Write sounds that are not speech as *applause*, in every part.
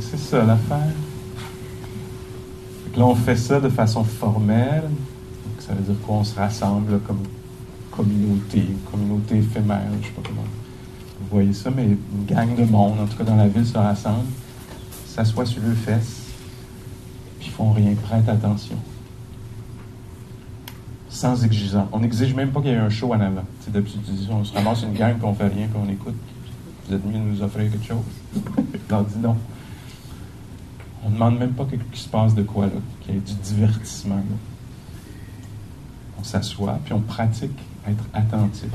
C'est ça l'affaire. Là, on fait ça de façon formelle. Donc, ça veut dire qu'on se rassemble comme communauté, communauté éphémère, je sais pas comment vous voyez ça, mais une gang de monde, en tout cas dans la ville, se rassemble, s'assoit sur leurs fesses, puis font rien, prêtent attention. Sans exigeant. On n'exige même pas qu'il y ait un show en avant. Sais, D'habitude, on se ramasse une gang, puis on fait rien, puis on écoute. Vous êtes mieux de nous offrir quelque chose? Je *laughs* leur dis non. On ne demande même pas qu'il se passe de quoi, qu'il y ait du divertissement. là. On s'assoit, puis on pratique à être attentif.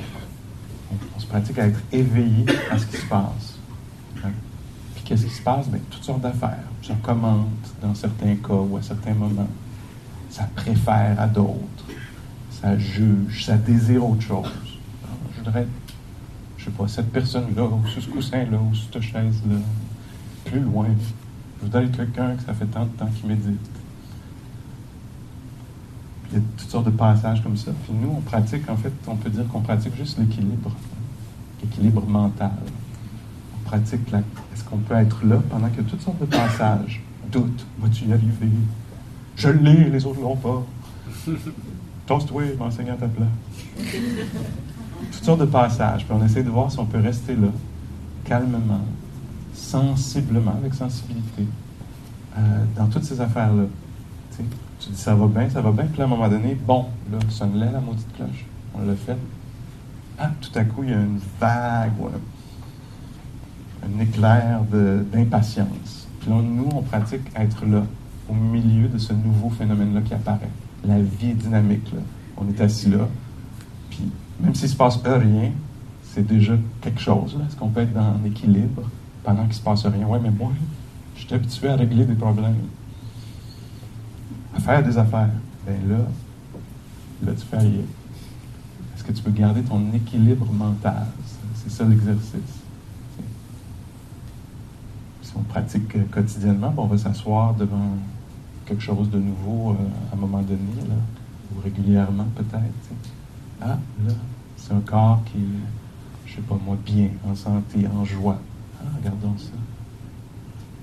On, se pratique à être éveillé à ce qui se passe. Hein? Puis qu'est-ce qui se passe? Bien, toutes sortes d'affaires. Ça commente dans certains cas ou à certains moments. Ça préfère à d'autres. Ça juge. Ça désire autre chose. Je voudrais, je sais pas, cette personne-là, ou ce coussin-là, ou cette chaise-là, plus loin. Je voudrais être quelqu'un que ça fait tant de temps qu'il médite. Il y a toutes sortes de passages comme ça. Puis nous, on pratique, en fait, on peut dire qu'on pratique juste l'équilibre, l'équilibre mental. On pratique la... Est-ce qu'on peut être là pendant qu'il y a toutes sortes de passages? Doute, vas-tu y arriver? Je l'ai, les autres l'ont pas. Tosse-toi, m'enseigne à ta place. Toutes sortes de passages. Puis on essaie de voir si on peut rester là, calmement, sensiblement, avec sensibilité, euh, dans toutes ces affaires-là. Tu dis ça va bien, ça va bien, puis là, à un moment donné, bon, là, sonne-là la maudite cloche. On l'a fait. Ah, tout à coup, il y a une vague, un, éclair d'impatience. Puis là, nous, on pratique être là, au milieu de ce nouveau phénomène-là qui apparaît. La vie dynamique, là. On est assis là, puis même s'il se passe rien, c'est déjà quelque chose. là. Est-ce qu'on peut être dans l'équilibre? Pendant qu'il ne se passe rien? Oui, mais moi, je suis habitué à régler des problèmes, à faire des affaires. Bien là, là, tu fais rien. Est-ce que tu peux garder ton équilibre mental? C'est- ça l'exercice. Si on pratique quotidiennement, ben, on va s'asseoir devant quelque chose de nouveau euh, à un moment donné, ou régulièrement peut-être. Ah, là, c'est un corps qui je sais pas moi, bien, en santé, en joie. Ah, regardons ça.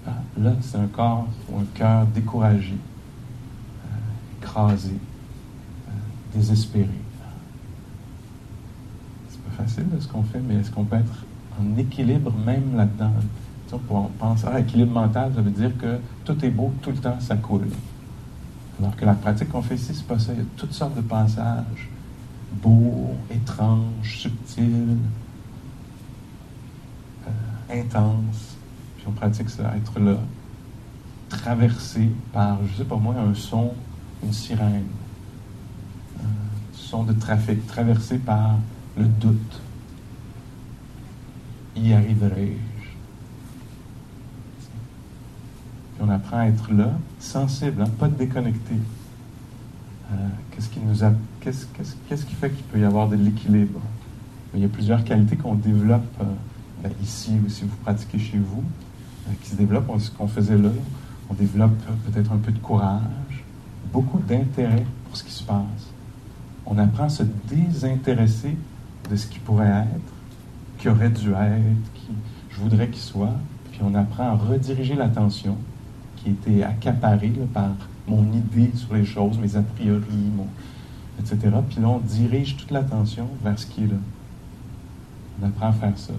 Ah, là, c'est un corps ou un cœur découragé, euh, écrasé, euh, désespéré. C'est pas facile ce qu'on fait, mais est-ce qu'on peut être en équilibre même là-dedans? Tu sais, On pense, ah, équilibre mental, ça veut dire que tout est beau, tout le temps, ça coule. Alors que la pratique qu'on fait ici, c'est pas ça. Il y a toutes sortes de passages beaux, étranges, subtils, euh, intenses. Puis on pratique ça, être là, traversé par, je sais pas moi, un son, une sirène, un son de trafic, traversé par le doute. Y arriverai-je? Puis on apprend à être là, sensible, hein, pas déconnecté. Euh, qu'est-ce qui nous a, qu'est-ce, qu'est-ce, qu'est-ce qui fait qu'il peut y avoir de l'équilibre? Il y a plusieurs qualités qu'on développe euh, ici ou si vous pratiquez chez vous, euh, qui se développent. On- ce qu'on faisait là, on développe euh, peut-être un peu de courage, beaucoup d'intérêt pour ce qui se passe. On apprend à se désintéresser de ce qui pourrait être, qui aurait dû être, qui je voudrais qu'il soit. Puis on apprend à rediriger l'attention qui était accaparée par mon idée sur les choses, mes a priori, etc. Puis là, on dirige toute l'attention vers ce qui est là. On apprend à faire ça.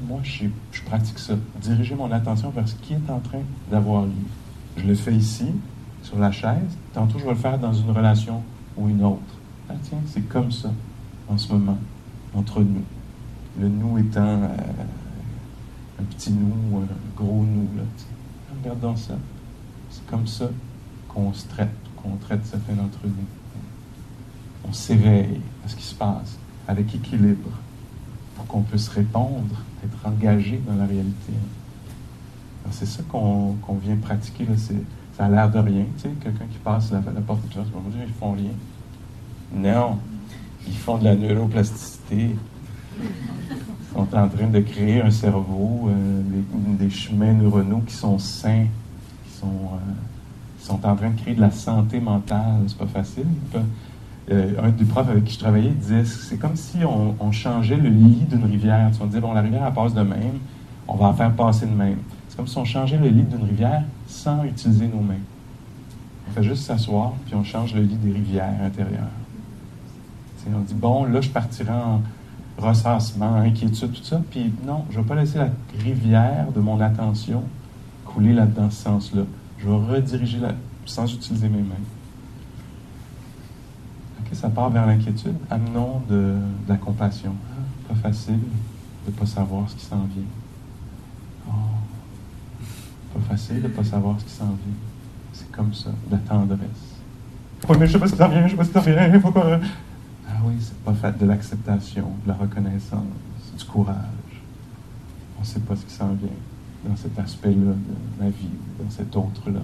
Ah, moi, je, pratique ça. Diriger mon attention vers ce qui est en train d'avoir lieu. Je le fais ici, sur la chaise. Tantôt, je vais le faire dans une relation ou une autre. Ah, tiens, c'est comme ça, en ce moment, entre nous. Le nous étant euh, un petit nous, un gros nous. Là, sais. Regardons ça. C'est comme ça qu'on se traite, qu'on traite ce fait d'entre nous. On s'éveille à ce qui se passe avec équilibre pour qu'on puisse répondre, être engagé dans la réalité. C'est ça qu'on vient pratiquer. Là. Ça a l'air de rien. Tu sais, quelqu'un qui passe la, la porte de classe, bon, ils font rien. Non, ils font de la neuroplasticité. Ils sont en train de créer un cerveau, euh, des, chemins neuronaux qui sont sains, qui sont, euh, sont en train de créer de la santé mentale. C'est pas facile. Euh, un des profs avec qui je travaillais disait c'est comme si on, changeait le lit d'une rivière. on disait bon, la rivière elle passe de même, on va en faire passer de même. C'est comme si on changeait le lit d'une rivière sans utiliser nos mains. On fait juste s'asseoir, puis on change le lit des rivières intérieures. on dit bon, là, je partirai en ressassement, inquiétude, tout ça. Puis non, je ne vais pas laisser la rivière de mon attention couler là-dedans, ce sens-là. Je vais rediriger la, sans utiliser mes mains ça part vers l'inquiétude. Amenons de, la compassion. Pas facile de ne pas savoir ce qui s'en vient. Oh, pas facile de ne pas savoir ce qui s'en vient. C'est comme ça, de la tendresse. Oui, mais je sais pas qui s'en vient, je sais pas qui s'en vient. Ah oui, c'est pas fait de l'acceptation, de la reconnaissance, du courage. On ne sait pas ce qui s'en vient dans cet aspect-là de la vie, dans cet autre-là.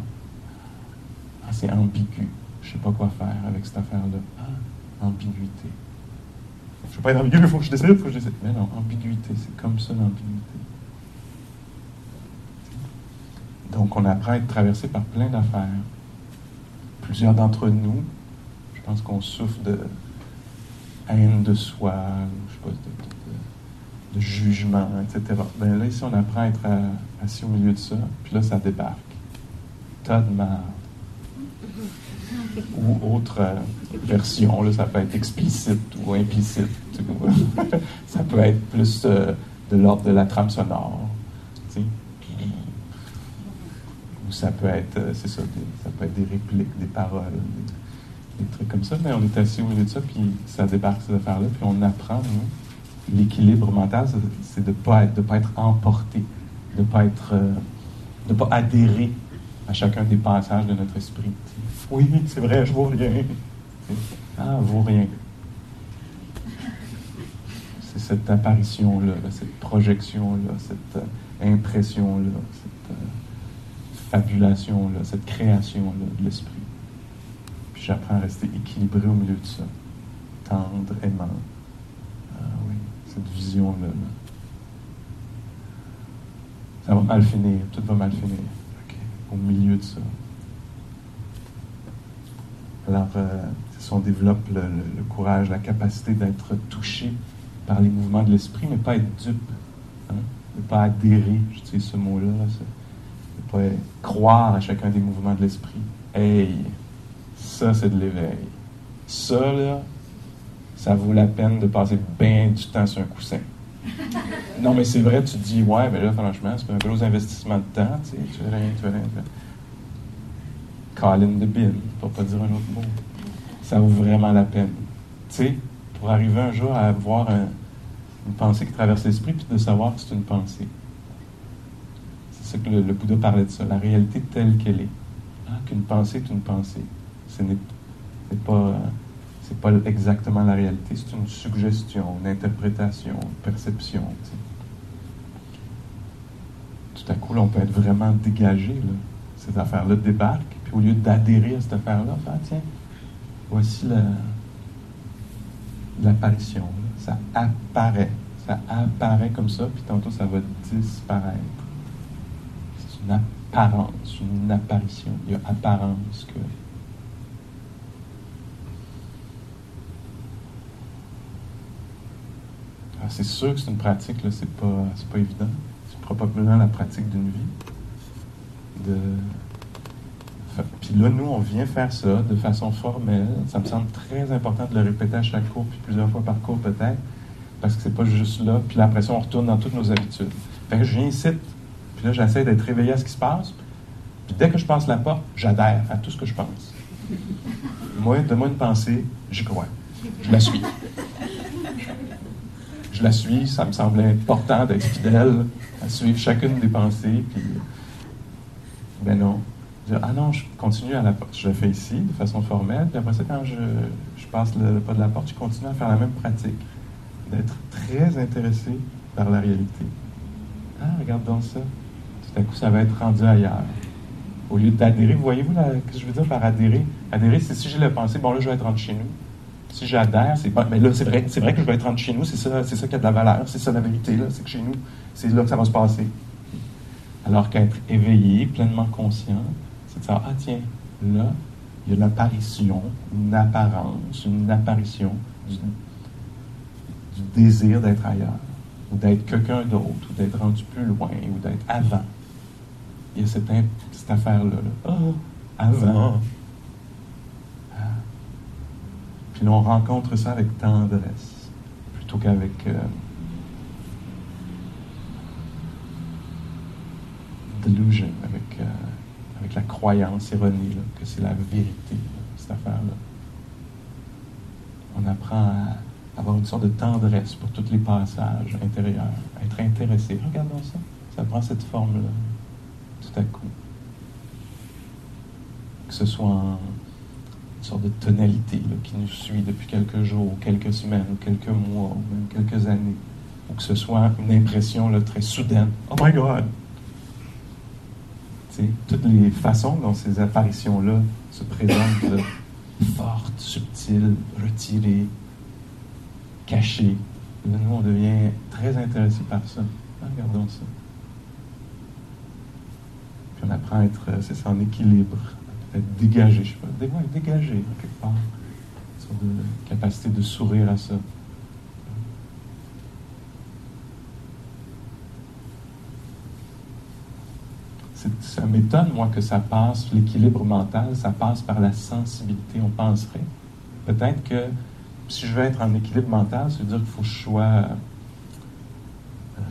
Ah, c'est ambigu. Je ne sais pas quoi faire avec cette affaire-là. Ah, ambiguïté. Je ne veux pas être ambigu, il faut que je décide, il faut que je décide. Mais non, ambiguïté, c'est comme ça l'ambiguïté. Donc, on apprend à être traversé par plein d'affaires. Plusieurs d'entre nous, je pense qu'on souffre de haine de soi, je sais pas, de, jugement, etc. Ben là, ici, on apprend à être assis au milieu de ça, puis là, ça débarque. Tas de mal ou autre euh, version. Là, ça peut être explicite ou implicite. *laughs* ça peut être plus euh, de l'ordre de la trame sonore. Ou ça peut être, euh, c'est ça, ça peut être des répliques, des paroles, des, trucs comme ça. Mais on est assis au milieu de ça, puis ça débarque ces affaires-là, puis on apprend, l'équilibre mental, c'est de ne pas, être, pas être emporté, de ne pas, être, de pas adhérer à chacun des passages de notre esprit. Oui, c'est vrai, je vaux rien. Ah, vaut rien. C'est cette apparition-là, cette projection-là, cette euh, impression-là, cette euh, fabulation-là, cette création-là de l'esprit. Puis j'apprends à rester équilibré au milieu de ça. Tendre, aimant. Ah oui, cette vision-là. Ça va mal finir, tout va mal finir. Au milieu de ça. Alors, euh, si on développe le, courage, la capacité d'être touché par les mouvements de l'esprit, mais pas être dupe, hein? ne pas adhérer, je ce mot-là, ne pas croire à chacun des mouvements de l'esprit. Hey, ça c'est de l'éveil. Ça, là, ça vaut la peine de passer bien du temps sur un coussin. Non, mais c'est vrai, tu te dis, ouais, mais là, franchement, c'est un gros investissement de temps, tu sais, tu fais rien, tu fais rien. Tu fais rien. Colin de Bill, pour pas dire un autre mot. Ça vaut vraiment la peine. Tu sais, pour arriver un jour à avoir une pensée qui traverse l'esprit, puis de savoir que c'est une pensée. C'est ça que le, Bouddha parlait de ça, la réalité telle qu'elle est. Ah, qu'une pensée est une pensée. Ce n'est pas, exactement la réalité, c'est une suggestion, une interprétation, une perception. Tout à coup, là, on peut être vraiment dégagé. Là. Ces affaires-là débarquent au lieu d'adhérer à cette affaire-là, ah, tiens, voici l'apparition. Ça apparaît. Ça apparaît comme ça, puis tantôt ça va disparaître. C'est une apparence, une apparition. Il y a apparence que. Ah, c'est sûr que c'est une pratique, c'est pas, pas évident. C'est probablement la pratique d'une vie. De puis là, nous, on vient faire ça de façon formelle. Ça me semble très important de le répéter à chaque cours, puis plusieurs fois par cours peut-être, parce que c'est pas juste là. Puis après ça, on retourne dans toutes nos habitudes. Fait que je viens ici, puis là, j'essaie d'être réveillé à ce qui se passe. Puis dès que je passe la porte, j'adhère à tout ce que je pense. Moi, de moi une pensée, j'y crois. Je la suis. Je la suis, ça me semble important d'être fidèle à suivre chacune des pensées, puis ben non, ah non, je continue à la porte. Je le fais ici, de façon formelle. Puis après ça, quand je, passe le, pas de la porte, je continue à faire la même pratique. d'être très intéressé par la réalité. Ah, regarde donc ça. Tout à coup, ça va être rendu ailleurs. Au lieu d'adhérer, voyez-vous ce que je veux dire par adhérer? Adhérer, c'est si j'ai la pensée, bon là, je vais être rendu chez nous. Si j'adhère, c'est pas. Mais là, c'est vrai, c'est vrai que je vais être rendu chez nous, c'est ça, c'est ça qui a de la valeur, c'est ça la vérité, là, c'est que chez nous, c'est là que ça va se passer. Alors qu'être éveillé, pleinement conscient, c'est de savoir, ah tiens, là, il y a l'apparition, une apparence, une apparition du, désir d'être ailleurs, ou d'être quelqu'un d'autre, ou d'être rendu plus loin, ou d'être avant. Il y a cette, cette affaire-là. Ah, avant. Ah. Puis là, on rencontre ça avec tendresse, plutôt qu'avec euh, delusion, avec. Euh, avec la croyance erronée que c'est la vérité, cette affaire-là. On apprend à avoir une sorte de tendresse pour tous les passages intérieurs, à être intéressé. Regardons ça. Ça prend cette forme-là, tout à coup. Que ce soit une sorte de tonalité qui nous suit depuis quelques jours, quelques semaines, ou quelques mois, ou même quelques années. Ou que ce soit une impression très soudaine. Oh my God! Toutes les façons dont ces apparitions-là se présentent, fortes, subtiles, retirées, cachées. nous, on devient très intéressé par ça. Ah, regardons ça. Puis on apprend à être, c'est ça, en équilibre, à être dégagé, je sais pas, dégagé, quelque part. Une sorte de capacité de sourire à ça. Ça m'étonne, moi, que ça passe, l'équilibre mental, ça passe par la sensibilité, on penserait. Peut-être que si je veux être en équilibre mental, ça veut dire qu'il faut que je sois. Euh,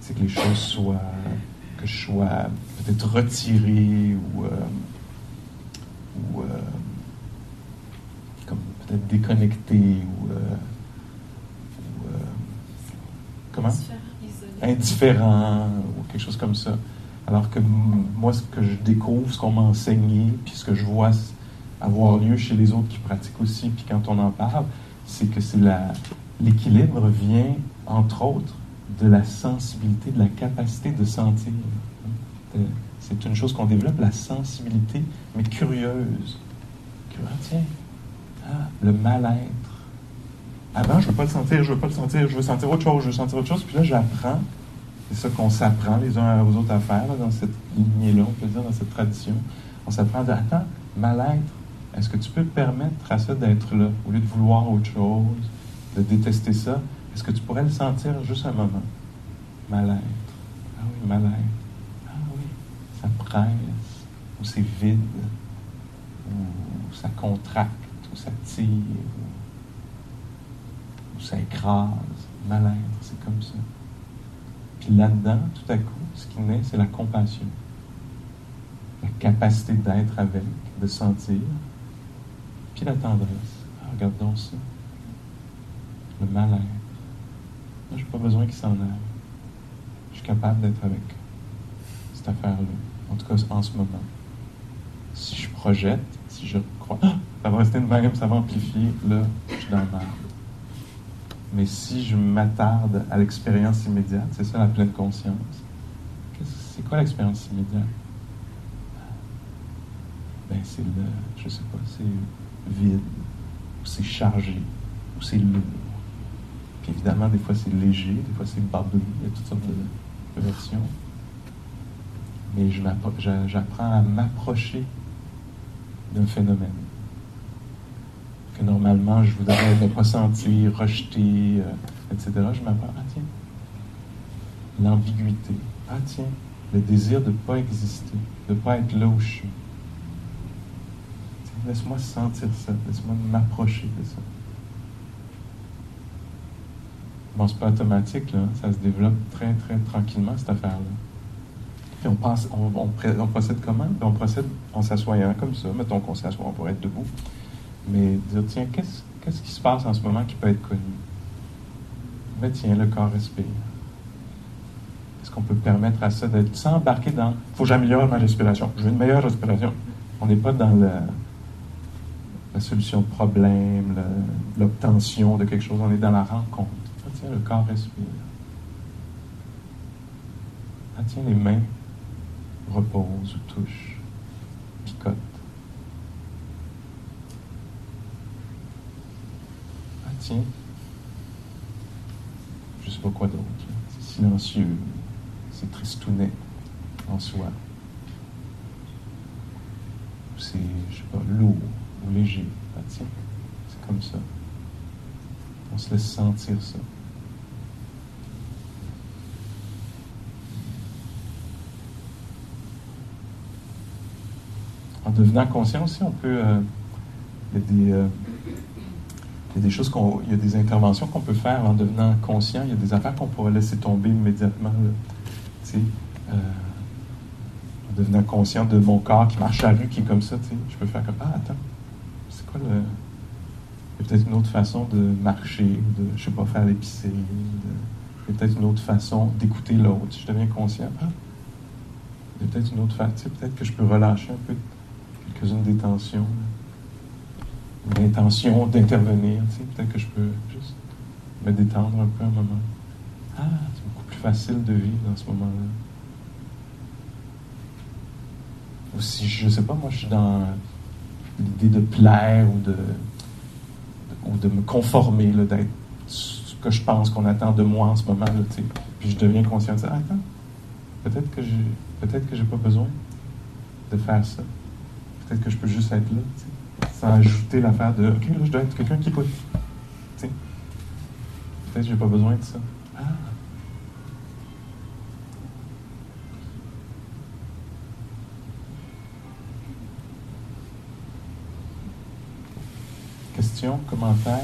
c'est que les choses soient. que je sois peut-être retiré ou. Euh, ou euh, comme peut-être déconnecté ou. comment? Indifférent ou quelque chose comme ça. Alors que moi, ce que je découvre, ce qu'on m'a enseigné, puis ce que je vois avoir lieu chez les autres qui pratiquent aussi, puis quand on en parle, c'est que c'est l'équilibre vient, entre autres, de la sensibilité, de la capacité de sentir. C'est une chose qu'on développe, la sensibilité, mais curieuse. Ah, tiens, ah, le mal-être. Avant, je ne veux pas le sentir, je ne veux pas le sentir, je veux sentir autre chose, je veux sentir autre chose. Puis là, j'apprends c'est ça qu'on s'apprend les uns aux autres à faire dans cette lignée-là, on peut dire, dans cette tradition. On s'apprend à attends, mal-être, est-ce que tu peux permettre à ça d'être là, au lieu de vouloir autre chose, de détester ça? Est-ce que tu pourrais le sentir juste un moment? Mal-être. Ah oui, mal-être. Ah oui, ça presse, ou c'est vide, ou ça contracte, ou ça tire, ou ça écrase. Mal-être, c'est comme ça. Puis là-dedans, tout à coup, ce qui naît, c'est la compassion. La capacité d'être avec, de sentir. Puis la tendresse. Ah, regardons ça. Le mal-être. Moi, je n'ai pas besoin qu'il s'en aille. Je suis capable d'être avec cette affaire-là. En tout cas, en ce moment. Si je projette, si je crois, ah, ça va rester une même, ça va amplifier, là, je suis dans le mal. Mais si je m'attarde à l'expérience immédiate, c'est ça la pleine conscience. C'est quoi l'expérience immédiate? Ben, c'est le, je sais pas, c'est vide, ou c'est chargé, ou c'est lourd. Évidemment, des fois c'est léger, des fois c'est barbelé, il y a toutes sortes de, versions. Mais j'apprends à m'approcher d'un phénomène que normalement je voudrais ne pas sentir, rejeter, euh, etc. Je m'apprends, ah tiens, l'ambiguïté, ah tiens, le désir de ne pas exister, de ne pas être là où je suis. Laisse-moi sentir ça, laisse-moi m'approcher de ça. Bon, c'est pas automatique, là. ça se développe très, très tranquillement, cette affaire-là. Puis on, passe, on, on, procède comment? On procède en s'assoyant comme ça. Mettons qu'on s'assoit, on pourrait être debout mais dire, tiens, qu'est-ce, qui se passe en ce moment qui peut être connu? Mais tiens, le corps respire. Est-ce qu'on peut permettre à ça d'être sans embarquer dans faut que j'améliore ma respiration, je veux une meilleure respiration? On n'est pas dans la solution de problème, l'obtention de quelque chose. On est dans la rencontre. Ah, tiens, le corps respire. Ah, tiens, les mains reposent ou touchent, picotent. Je sais pas quoi d'autre. C'est silencieux, c'est tristounet en soi. C'est, je sais pas, lourd ou léger. Ah, tiens, c'est comme ça. On se laisse sentir ça. En devenant conscient aussi, on peut. Euh, y a des, euh, il y a des choses qu'on. Il y a des interventions qu'on peut faire en devenant conscient. Il y a des affaires qu'on pourrait laisser tomber immédiatement. Tu sais, euh, en devenant conscient de mon corps qui marche à la rue, qui est comme ça, tu sais, je peux faire comme Ah, attends, il y a peut-être une autre façon de marcher, de, je sais pas, faire l'épicerie. Il y a peut-être une autre façon d'écouter l'autre. Je deviens conscient, ah, il y a peut-être une autre façon. peut-être que je peux relâcher un peu quelques-unes des tensions. L'intention d'intervenir, peut-être que je peux juste me détendre un peu un moment. Ah, c'est beaucoup plus facile de vivre dans ce moment-là. Ou si, je sais pas, moi, je suis dans l'idée de plaire ou de, ou de me conformer, d'être ce que je pense qu'on attend de moi en ce moment. Là, puis je deviens conscient de ça. attends, peut-être que j'ai peut-être pas besoin de faire ça. Peut-être que je peux juste être là, sans ajouter l'affaire de OK, je dois être quelqu'un qui écoute. Peut-être que j'ai pas besoin de ça. Ah, Questions, commentaires,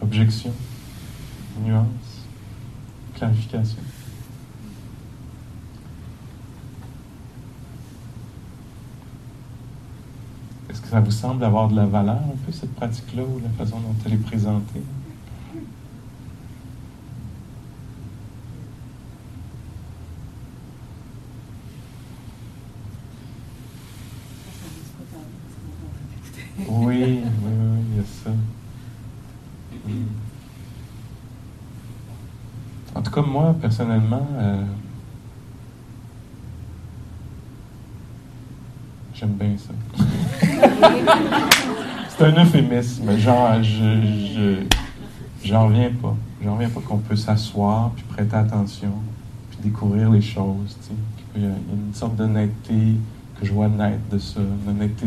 objections, nuances, clarifications. Est-ce que ça vous semble avoir de la valeur un peu cette pratique-là ou la façon dont elle est présentée? Oui, oui, oui, il y a ça. En tout cas, moi, personnellement, euh, j'aime bien ça. C'est un euphémisme. Genre, je, j'en reviens pas. J'en reviens pas qu'on peut s'asseoir, puis prêter attention, puis découvrir les choses. Il y a une sorte d'honnêteté que je vois naître de ça, une honnêteté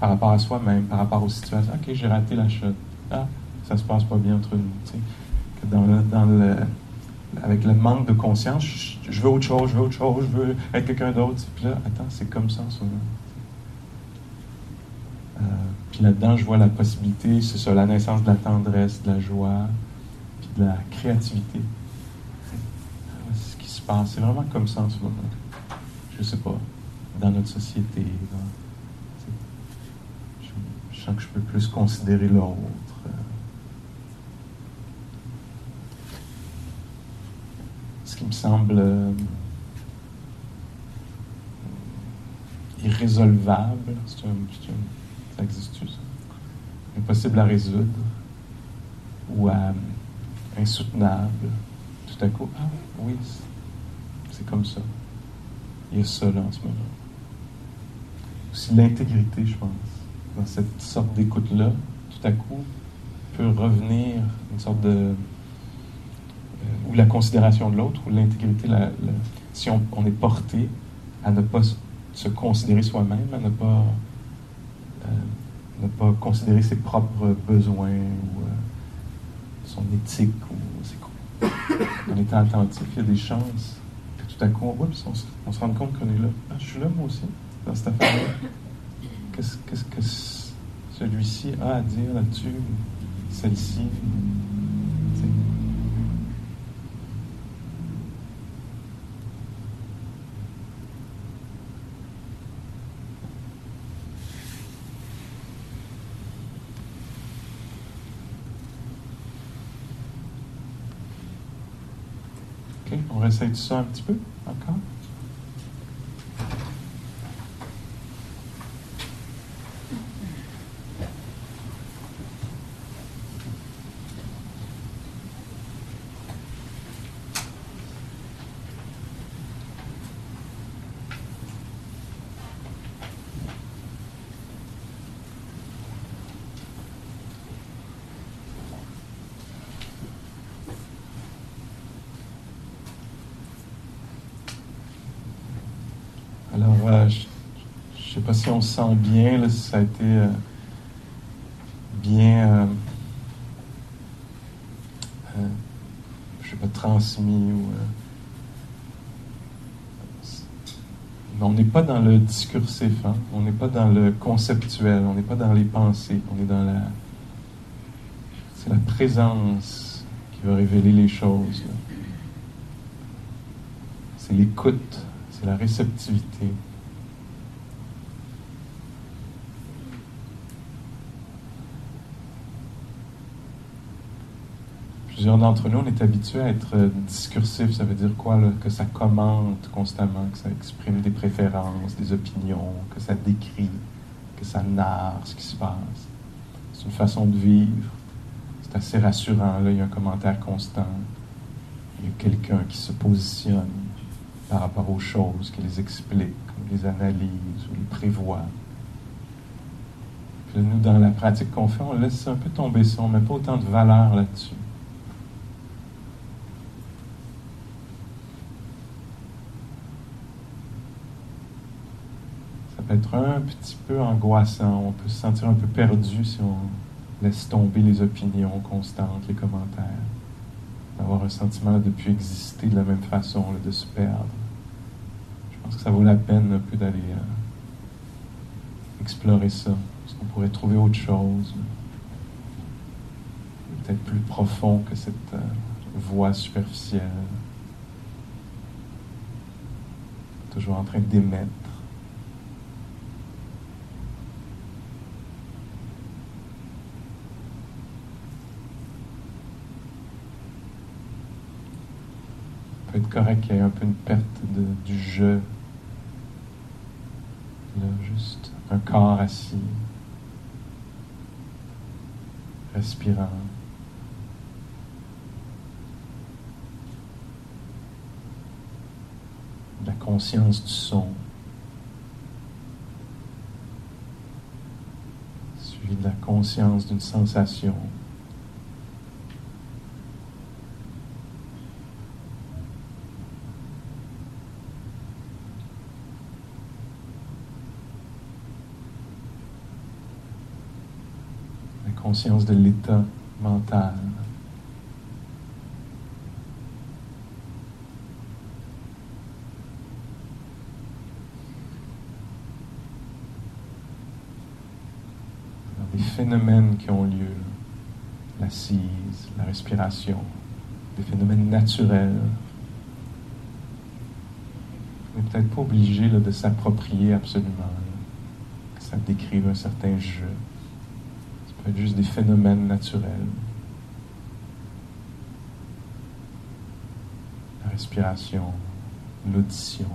par rapport à soi-même, par rapport aux situations. OK, j'ai raté la chute. Ah, ça se passe pas bien entre nous. Dans le, avec le manque de conscience, je, veux autre chose, je veux autre chose, je veux être quelqu'un d'autre. Puis là, attends, c'est comme ça en ce moment. Euh, puis là-dedans, je vois la possibilité, c'est ça, la naissance de la tendresse, de la joie, puis de la créativité. C'est ce qui se passe. C'est vraiment comme ça en ce moment. Je sais pas, dans notre société, je sens que je peux plus considérer l'autre. Ce qui me semble euh, irrésolvable, c'est un, ça existe ça? Impossible à résoudre ou à, insoutenable. Tout à coup, ah oui, c'est comme ça. Il y a ça là en ce moment. Aussi l'intégrité, je pense dans cette sorte d'écoute-là, tout à coup, peut revenir une sorte de. Euh, ou la considération de l'autre, ou l'intégrité, si on, est porté à ne pas se considérer soi-même, à ne pas, euh, ne pas considérer ses propres besoins ou euh, son éthique. Ou, en étant attentif, il y a des chances que tout à coup, on, on, se rend compte qu'on est là. Ah, je suis là moi aussi, dans cette affaire-là qu'est-ce, que celui-ci a à dire là-dessus, celle-ci? OK, on réessaye tout ça un petit peu encore? Alors, euh, je ne sais pas si on se sent bien, là, si ça a été euh, bien, euh, euh, sais pas, transmis ou. on n'est pas dans le discursif, hein? on n'est pas dans le conceptuel, on n'est pas dans les pensées, on est dans la. C'est la présence qui va révéler les choses. C'est l'écoute, la réceptivité. Plusieurs d'entre nous, on est habitués à être euh, discursif. Ça veut dire quoi? là? Que ça commente constamment, que ça exprime des préférences, des opinions, que ça décrit, que ça narre ce qui se passe. C'est une façon de vivre. C'est assez rassurant. Là, il y a un commentaire constant. Il y a quelqu'un qui se positionne par rapport aux choses, qui les explique, ou les analyse, ou les prévoit. Puis nous, dans la pratique qu'on fait, on laisse un peu tomber ça. On ne met pas autant de valeur là-dessus. Ça peut être un petit peu angoissant. On peut se sentir un peu perdu si on laisse tomber les opinions constantes, les commentaires. D'avoir un sentiment de ne plus exister de la même façon, de se perdre. Je pense que ça vaut la peine un peu d'aller euh, explorer ça. Parce qu'on pourrait trouver autre chose. Peut-être plus profond que cette euh, voix superficielle. Toujours en train d'émettre. Peut être correct qu'il y ait un peu une perte de- du jeu. Là, juste un corps assis, respirant. La conscience du son, suivi de la conscience d'une sensation. la conscience de l'état mental. Des phénomènes qui ont lieu, l'assise, la respiration, des phénomènes naturels. On n'est peut-être pas obligé de s'approprier absolument, là, que ça décrive un certain jeu. Juste des phénomènes naturels. La respiration, l'audition.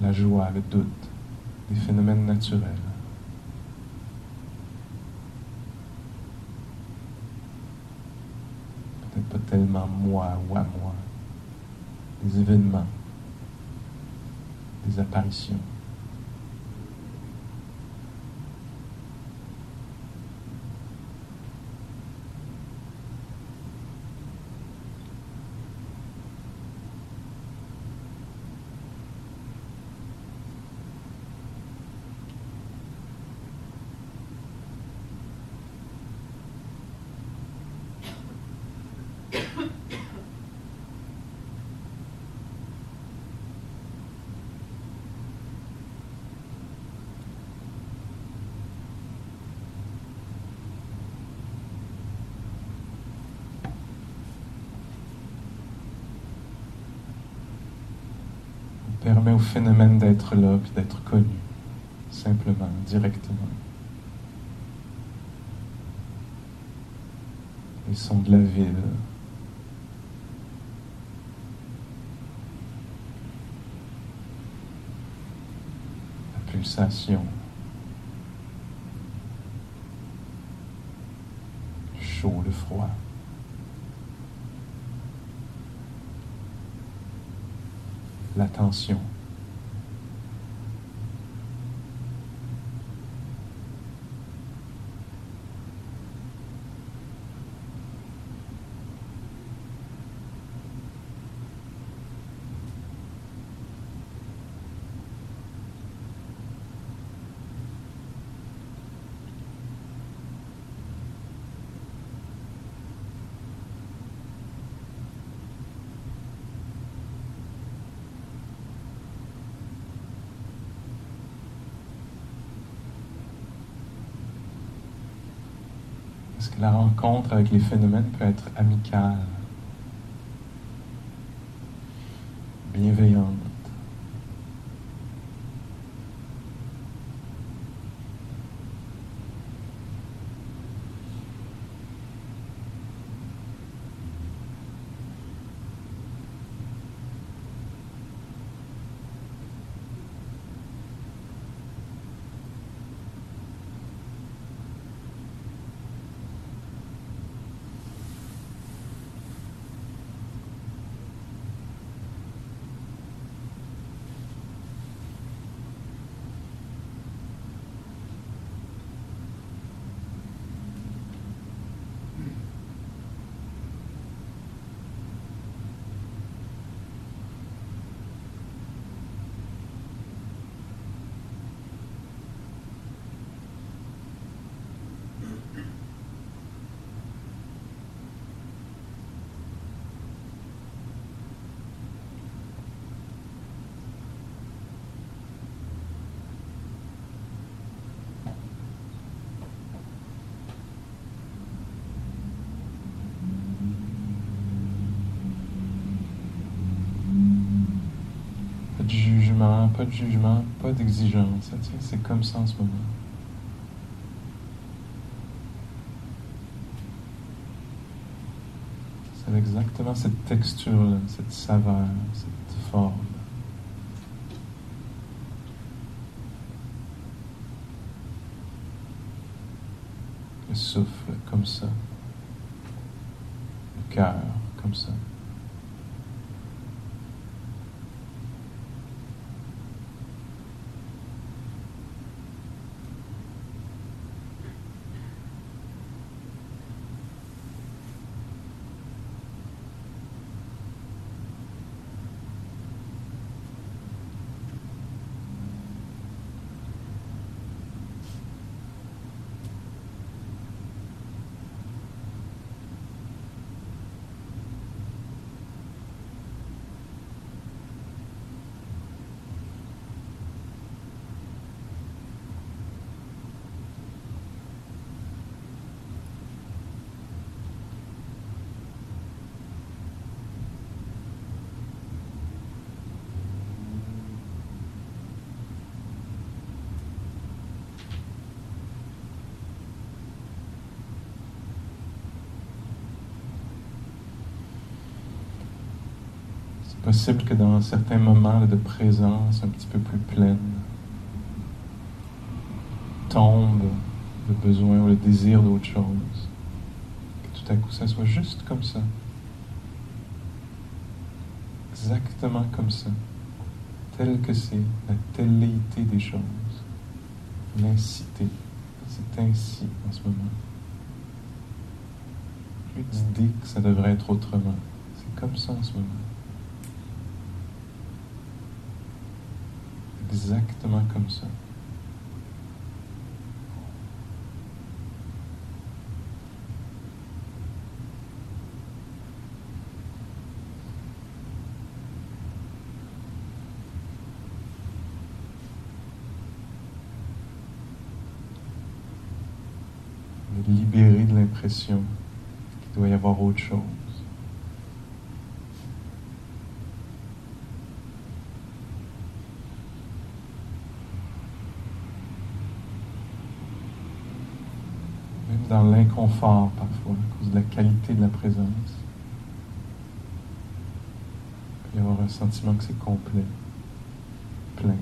La joie, le doute, des phénomènes naturels. peut-être tellement moi ou à moi, des événements, des apparitions. On permet au phénomène d'être là d'être connu, simplement, directement. Les sons de la ville, la pulsation, le chaud, le froid. l'attention. Parce que la rencontre avec les phénomènes peut être amicale, bienveillante. Pas de pas de jugement, pas d'exigence. C'est comme ça en ce moment. C'est exactement cette texture-là, cette saveur, cette forme. Le souffle comme ça. Le cœur comme ça. C'est possible que dans certains moments de présence un petit peu plus pleine, tombe le besoin ou le désir d'autre chose. Que tout à coup, ça soit juste comme ça. Exactement comme ça. Tel que c'est, la telléité des choses. L'incité. C'est ainsi en ce moment. Plus d'idée que ça devrait être autrement. C'est comme ça en ce moment. Exactement comme ça. Libéré de l'impression qu'il doit y avoir autre chose. Même dans l'inconfort parfois, à cause de la qualité de la présence, il peut y avoir un sentiment que c'est complet, plein.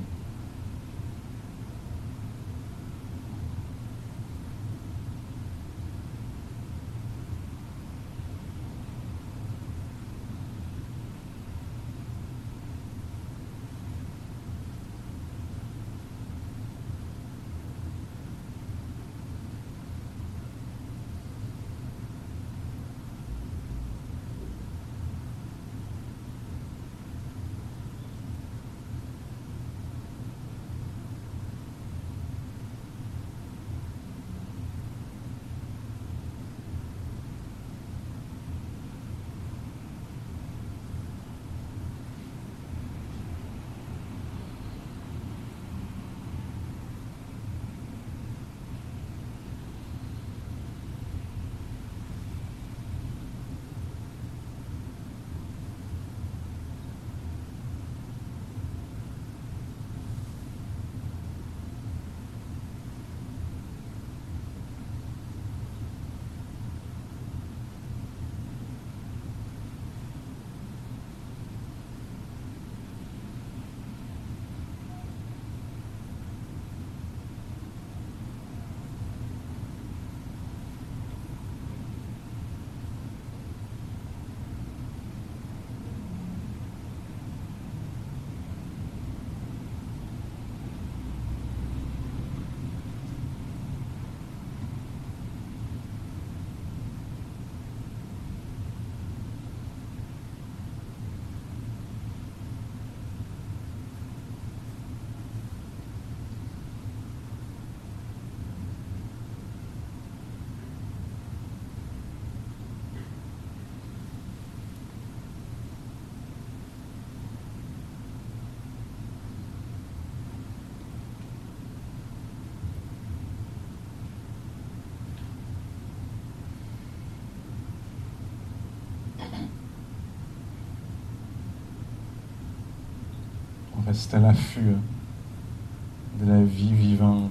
Reste à l'affût hein, de la vie vivante.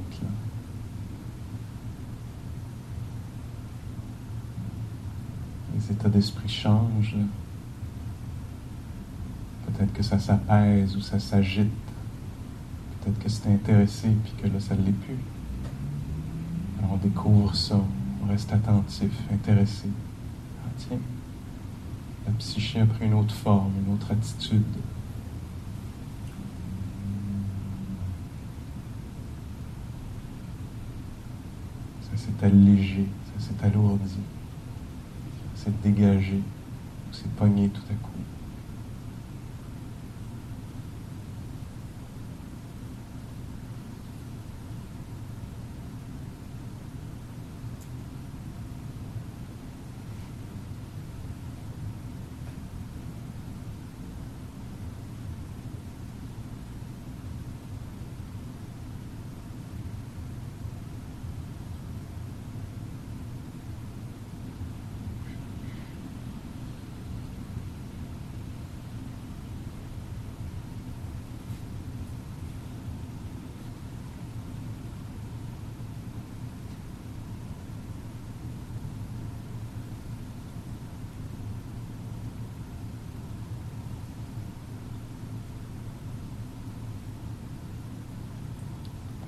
Les états d'esprit changent. Peut-être que ça s'apaise ou ça s'agite. Peut-être que c'est intéressé puis que là, ça ne l'est plus. Alors on découvre ça, on reste attentif, intéressé. Ah tiens, la psyché a pris une autre forme, une autre attitude. Ça s'est allégé, ça s'est alourdi, ça dégagé, ou s'est pogné tout à coup.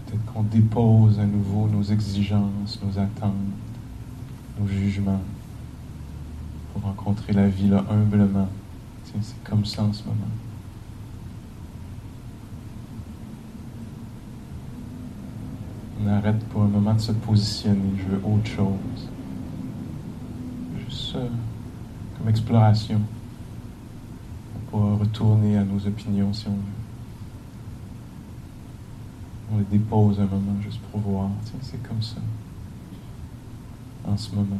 Peut-être qu'on dépose à nouveau nos exigences, nos attentes, nos jugements pour rencontrer la vie là humblement. C'est comme ça en ce moment. On arrête pour un moment de se positionner. Je veux autre chose. Juste comme exploration. On pourra retourner à nos opinions si on veut. On les dépose un moment juste pour voir. Tiens, c'est comme ça. En ce moment.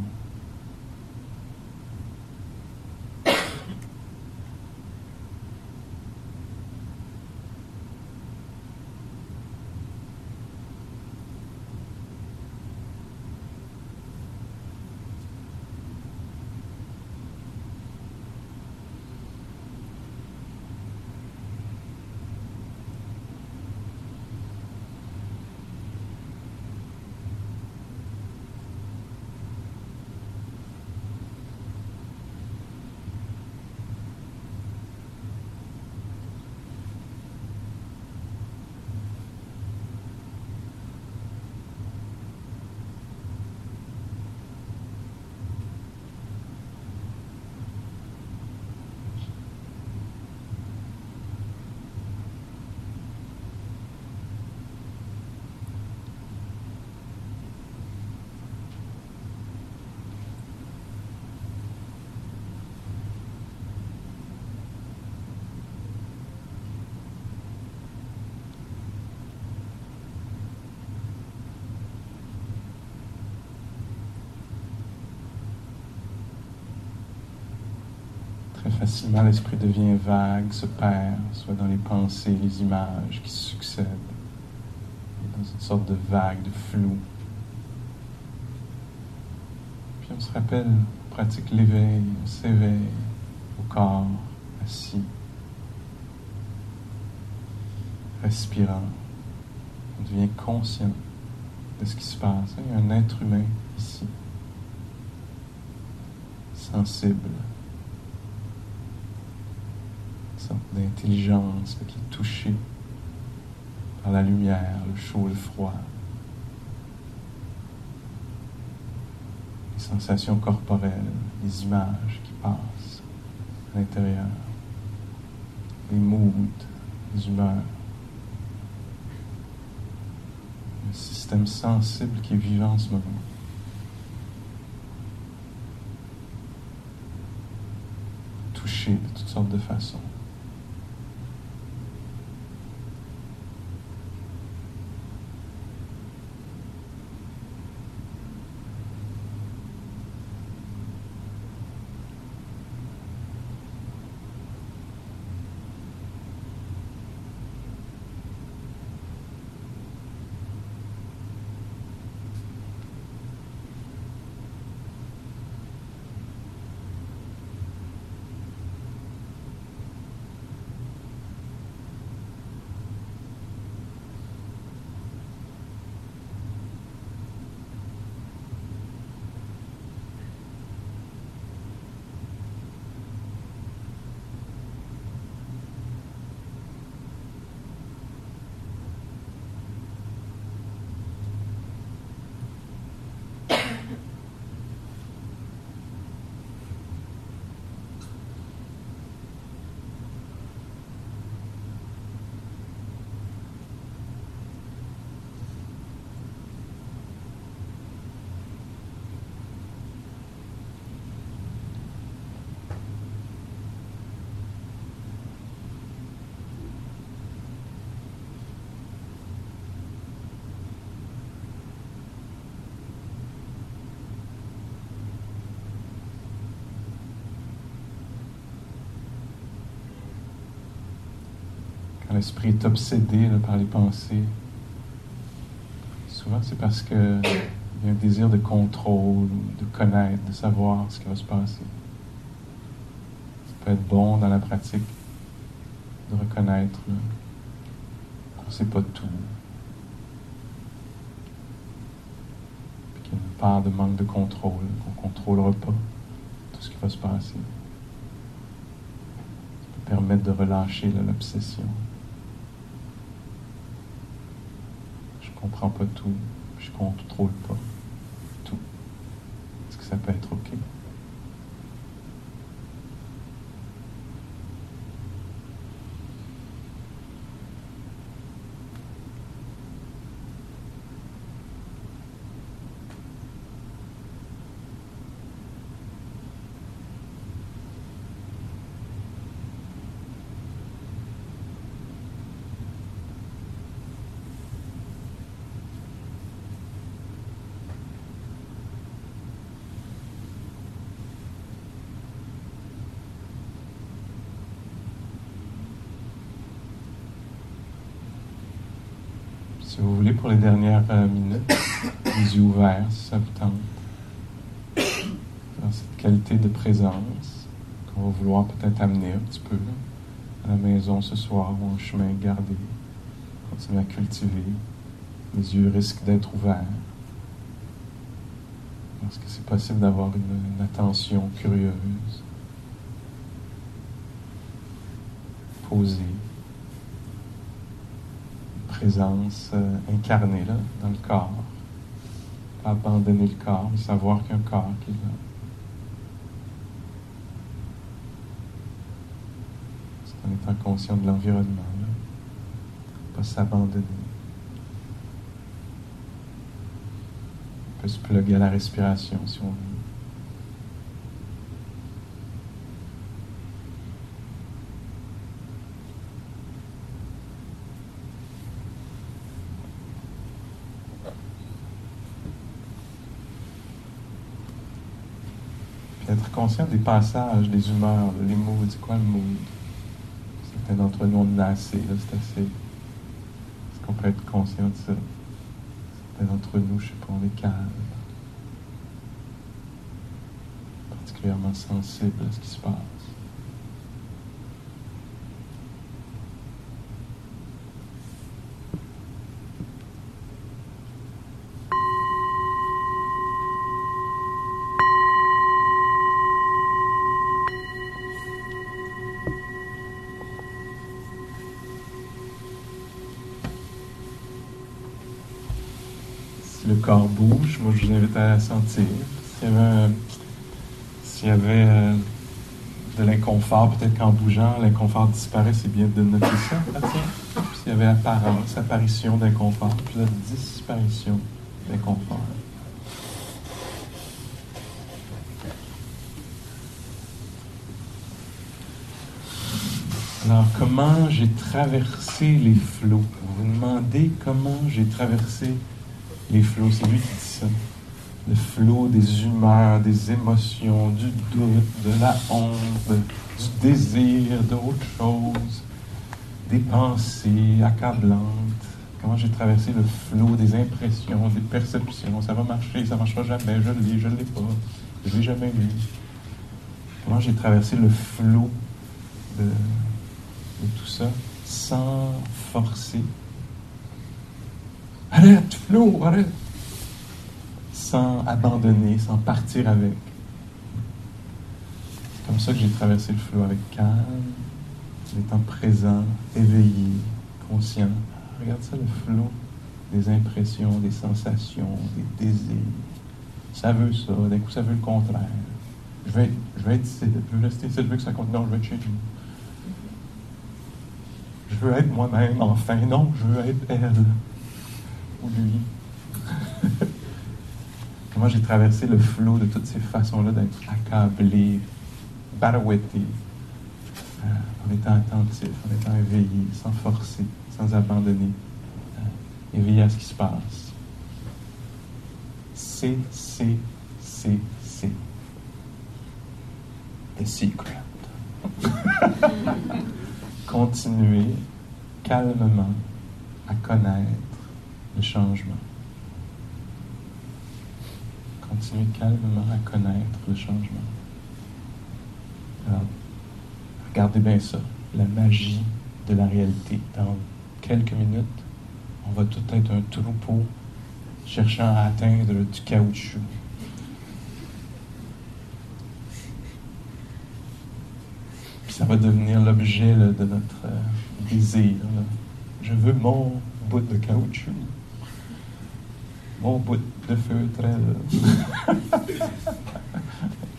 L'esprit devient vague, se perd, soit dans les pensées, les images qui succèdent, dans une sorte de vague, de flou. Puis on se rappelle, on pratique l'éveil, on s'éveille au corps, assis, respirant. On devient conscient de ce qui se passe. Il y a un être humain ici, sensible d'intelligence qui est touchée par la lumière, le chaud, le froid, les sensations corporelles, les images qui passent à l'intérieur, les moods, les humeurs. Un système sensible qui est vivant en ce moment. Touché de toutes sortes de façons. L'esprit est obsédé par les pensées, souvent c'est parce qu'il y a un désir de contrôle, de connaître, de savoir ce qui va se passer. Ça peut être bon dans la pratique de reconnaître qu'on ne sait pas tout. Qu'il y a une part de manque de contrôle, qu'on ne contrôlera pas tout ce qui va se passer. Ça peut permettre de relâcher l'obsession. Je ne comprends pas tout, je contrôle pas tout. Est-ce que ça peut être OK? Si vous voulez, pour les dernières euh, minutes, les yeux ouverts, si ça vous tente. Dans cette qualité de présence qu'on va vouloir peut-être amener un petit peu à la maison ce soir ou en chemin gardé. Continuer à cultiver. Les yeux risquent d'être ouverts. Parce que c'est possible d'avoir une attention curieuse, posée présence euh, incarnée là, dans le corps. Pas abandonner le corps, mais savoir qu'il y a un corps qui est là. C'est en étant conscient de l'environnement. Là. Pas s'abandonner. On peut se plugger à la respiration si on veut. Être conscient des passages, des humeurs, les moods. C'est quoi le mood? Certains d'entre nous, on en assez, c'est assez. Est-ce qu'on peut être conscient de ça? Certains d'entre nous, je sais pas, on est calme. Particulièrement sensible à ce qui se passe. Corps bouge, moi je vous invite à sentir. S'il y avait, euh, de l'inconfort, peut-être qu'en bougeant, l'inconfort disparaît, c'est bien de noter ça. S'il y avait apparence, apparition d'inconfort, puis la disparition d'inconfort. Alors, comment j'ai traversé les flots? Vous vous demandez comment j'ai traversé les flots, c'est lui qui dit ça. Le flot des humeurs, des émotions, du doute, de la honte, du désir d'autre chose, des pensées accablantes. Comment j'ai traversé le flot des impressions, des perceptions. Ça va marcher, ça ne marchera jamais, je l'ai, je ne l'ai pas, je ne l'ai jamais lu. Comment j'ai traversé le flot de tout ça sans forcer, Arrête, Flo, arrête. Sans abandonner, sans partir avec. C'est comme ça que j'ai traversé le flot avec calme, en étant présent, éveillé, conscient. Regarde ça, le flot des impressions, des sensations, des désirs. Ça veut ça, d'un coup ça veut le contraire. Je vais être, je vais être ici, je veux rester ici, je veux que ça continue, non, je veux être chez nous. Je veux être moi-même, enfin, non, je veux être elle *laughs* Comment j'ai traversé le flot de toutes ces façons-là d'être accablé, barouetté, euh, en étant attentif, en étant éveillé, sans forcer, sans abandonner, euh, éveillé à ce qui se passe. C'est, c'est, c'est, c'est. The secret. *laughs* Continuer calmement à connaître le changement. Continuez calmement à connaître le changement. Alors, regardez bien ça, la magie de la réalité. Dans quelques minutes, on va tout être un troupeau cherchant à atteindre du caoutchouc. Puis ça va devenir l'objet de notre euh, désir. Je veux mon bout de caoutchouc, mon bout de feutre. *laughs*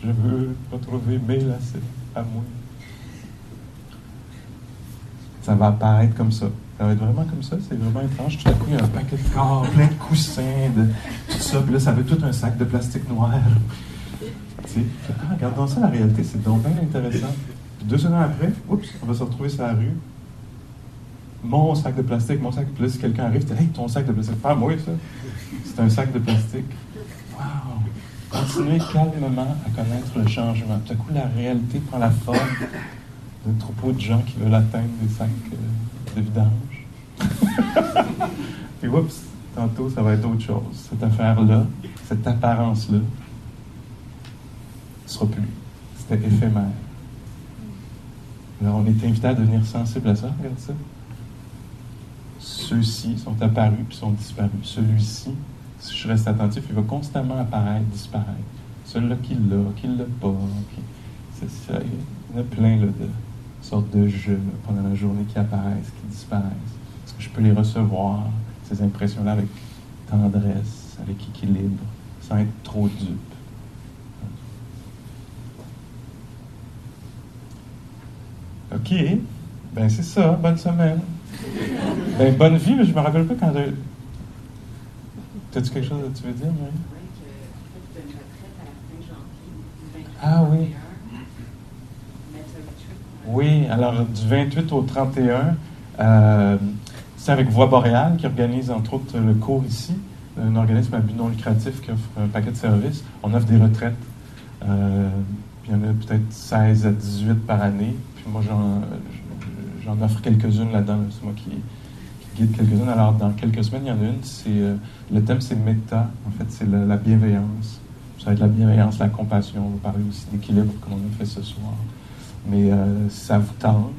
Je veux retrouver mes lacets à moi. Ça va apparaître comme ça. Ça va être vraiment comme ça, c'est vraiment étrange. Tout à coup, il y a un paquet de corps, plein de coussins, de tout ça. Puis là, ça veut tout un sac de plastique noir. Tu sais, regardons ça, la réalité, c'est donc bien intéressant. deux secondes après, oups, on va se retrouver sur la rue. Mon sac de plastique, mon sac. Là, si quelqu'un arrive, tu hey, ton sac de plastique. Ah, moi, ça. C'est un sac de plastique. Wow! Continuez calmement à connaître le changement. Tout à coup, la réalité prend la forme d'un troupeau de gens qui veulent atteindre des sacs euh, de vidange. *laughs* Puis, oups, tantôt, ça va être autre chose. Cette affaire-là, cette apparence-là, ne sera plus. C'était éphémère. Alors, on est invité à devenir sensible à ça. Regarde ça. Ceux-ci sont apparus puis sont disparus. Celui-ci si je reste attentif, il va constamment apparaître, disparaître. Celui-là qui l'a, qui l'a pas. Ça. Il y a plein de sortes de jeux pendant la journée qui apparaissent, qui disparaissent. Est-ce que je peux les recevoir, ces impressions-là, avec tendresse, avec équilibre, sans être trop dupe? OK. Ben, c'est ça. Bonne semaine. Ben, bonne vie, mais je me rappelle pas quand As-tu quelque chose que tu veux dire, Marie? Ah oui. Oui, alors du 28 au 31, euh, c'est avec Voix Boréale qui organise entre autres le cours ici, un organisme à but non lucratif qui offre un paquet de services. On offre des retraites. Euh, il y en a peut-être 16 à 18 par année. Puis moi, j'en offre quelques-unes là-dedans. C'est moi qui, quelques-unes. Alors, dans quelques semaines, il y en a une, c'est, euh, le thème c'est méta, en fait, c'est la, bienveillance. Ça va être la bienveillance, la compassion. On va parler aussi d'équilibre, comme on a fait ce soir. Mais euh, si ça vous tente,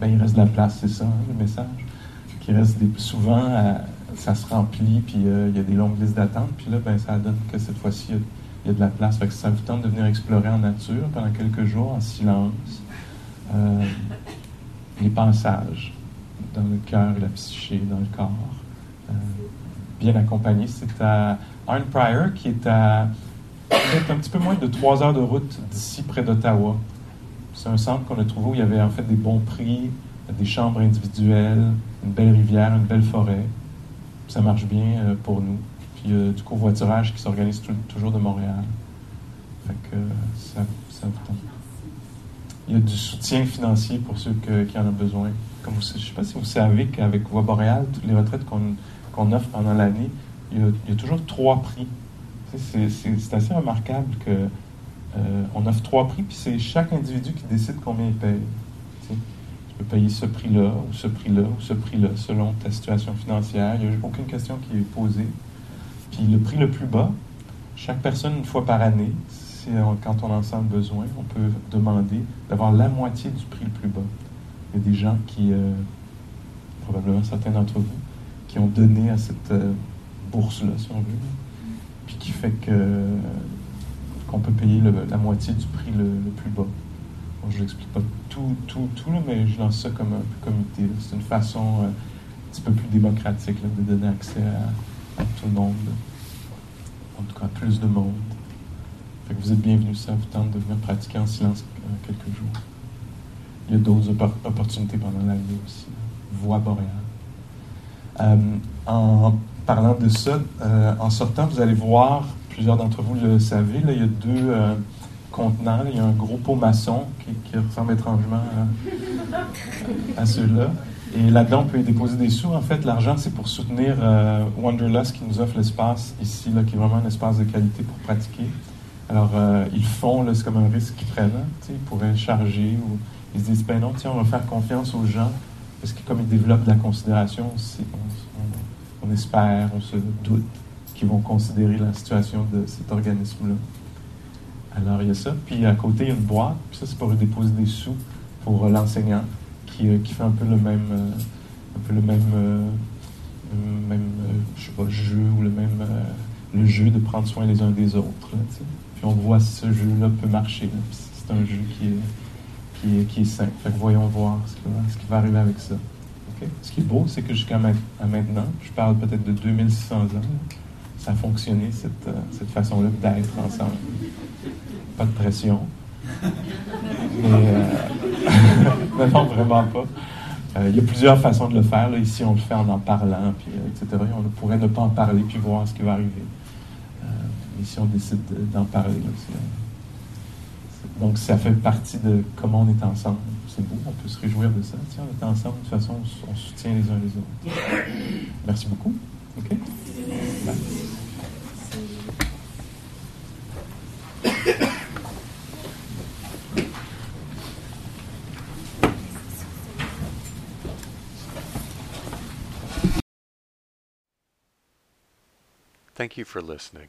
ben, il reste de la place, c'est ça, hein, le message. Qui reste souvent, euh, ça se remplit, puis il y a des longues listes d'attente, puis là, ben, ça donne que cette fois-ci, il y, a de la place. Fait que ça vous tente de venir explorer en nature pendant quelques jours, en silence, les passages dans le cœur la psyché, dans le corps. Euh, bien accompagné. C'est à Arn Pryor, qui est à peut-être un petit peu moins de trois heures de route d'ici, près d'Ottawa. C'est un centre qu'on a trouvé où il y avait en fait des bons prix, des chambres individuelles, une belle rivière, une belle forêt. Ça marche bien euh, pour nous. Puis euh, du covoiturage qui s'organise toujours de Montréal. Fait que ça, ça Il y a du soutien financier pour ceux qui en ont besoin je ne sais pas si vous savez qu'avec Voix Boréale, toutes les retraites qu'on offre pendant l'année, il, y a toujours trois prix. C'est assez remarquable que euh, offre trois prix, puis c'est chaque individu qui décide combien il paye. Tu peux payer ce prix-là, ou ce prix-là, ou ce prix-là, selon ta situation financière. Il n'y a aucune question qui est posée. Puis le prix le plus bas, chaque personne, une fois par année, quand on en sent le besoin, on peut demander d'avoir la moitié du prix le plus bas il y a des gens qui, euh, probablement certains d'entre vous, qui ont donné à cette euh, bourse-là, si on veut, puis qui fait qu'on peut payer la moitié du prix le, plus bas. je n'explique pas tout, tout, tout, mais je lance ça comme un comité. C'est une façon euh, un petit peu plus démocratique de donner accès à, tout le monde. En tout cas, plus de monde. Vous êtes bienvenus ça vous tente de venir pratiquer en silence quelques jours il y a d'autres opportunités pendant l'année aussi. Voix boréale. Euh, en parlant de ça, euh, en sortant, vous allez voir, plusieurs d'entre vous le savez, il y a deux euh, contenants. il y a un gros pot maçon qui, ressemble étrangement à, ceux-là. Et là-dedans, on peut y déposer des sous. En fait, l'argent, c'est pour soutenir Wanderlust qui nous offre l'espace ici, là, qui est vraiment un espace de qualité pour pratiquer. Alors, ils font, c'est comme un risque qu'ils prennent. Hein, ils pourraient charger ou ils se disent, ben non, tiens, on va faire confiance aux gens parce que comme ils développent de la considération, on, espère, on se doute qu'ils vont considérer la situation de cet organisme-là. Alors il y a ça. Puis à côté, il y a une boîte. Puis ça, c'est pour déposer des sous pour l'enseignant qui, qui, fait un peu le même, un peu le même, je sais pas, jeu ou le même le jeu de prendre soin les uns des autres. On voit si ce jeu-là peut marcher. c'est un jeu qui est, qui est, qui est sain. Fait que voyons voir ce qui va, arriver avec ça. Ce qui est beau, c'est que jusqu'à maintenant, je parle peut-être de 2600 ans, ça a fonctionné, cette, euh, cette façon-là d'être ensemble. Pas de pression. Mais, euh, *laughs* non, vraiment pas. Euh, il y a plusieurs façons de le faire. Ici, on le fait en en parlant, puis, etc. on pourrait ne pas en parler, puis voir ce qui va arriver. Mais si on décide d'en parler, donc ça fait partie de comment on est ensemble c'est beau, on peut se réjouir de ça. Tiens, on est ensemble, de toute façon, on, soutient les uns les autres. Merci beaucoup. Thank you for listening.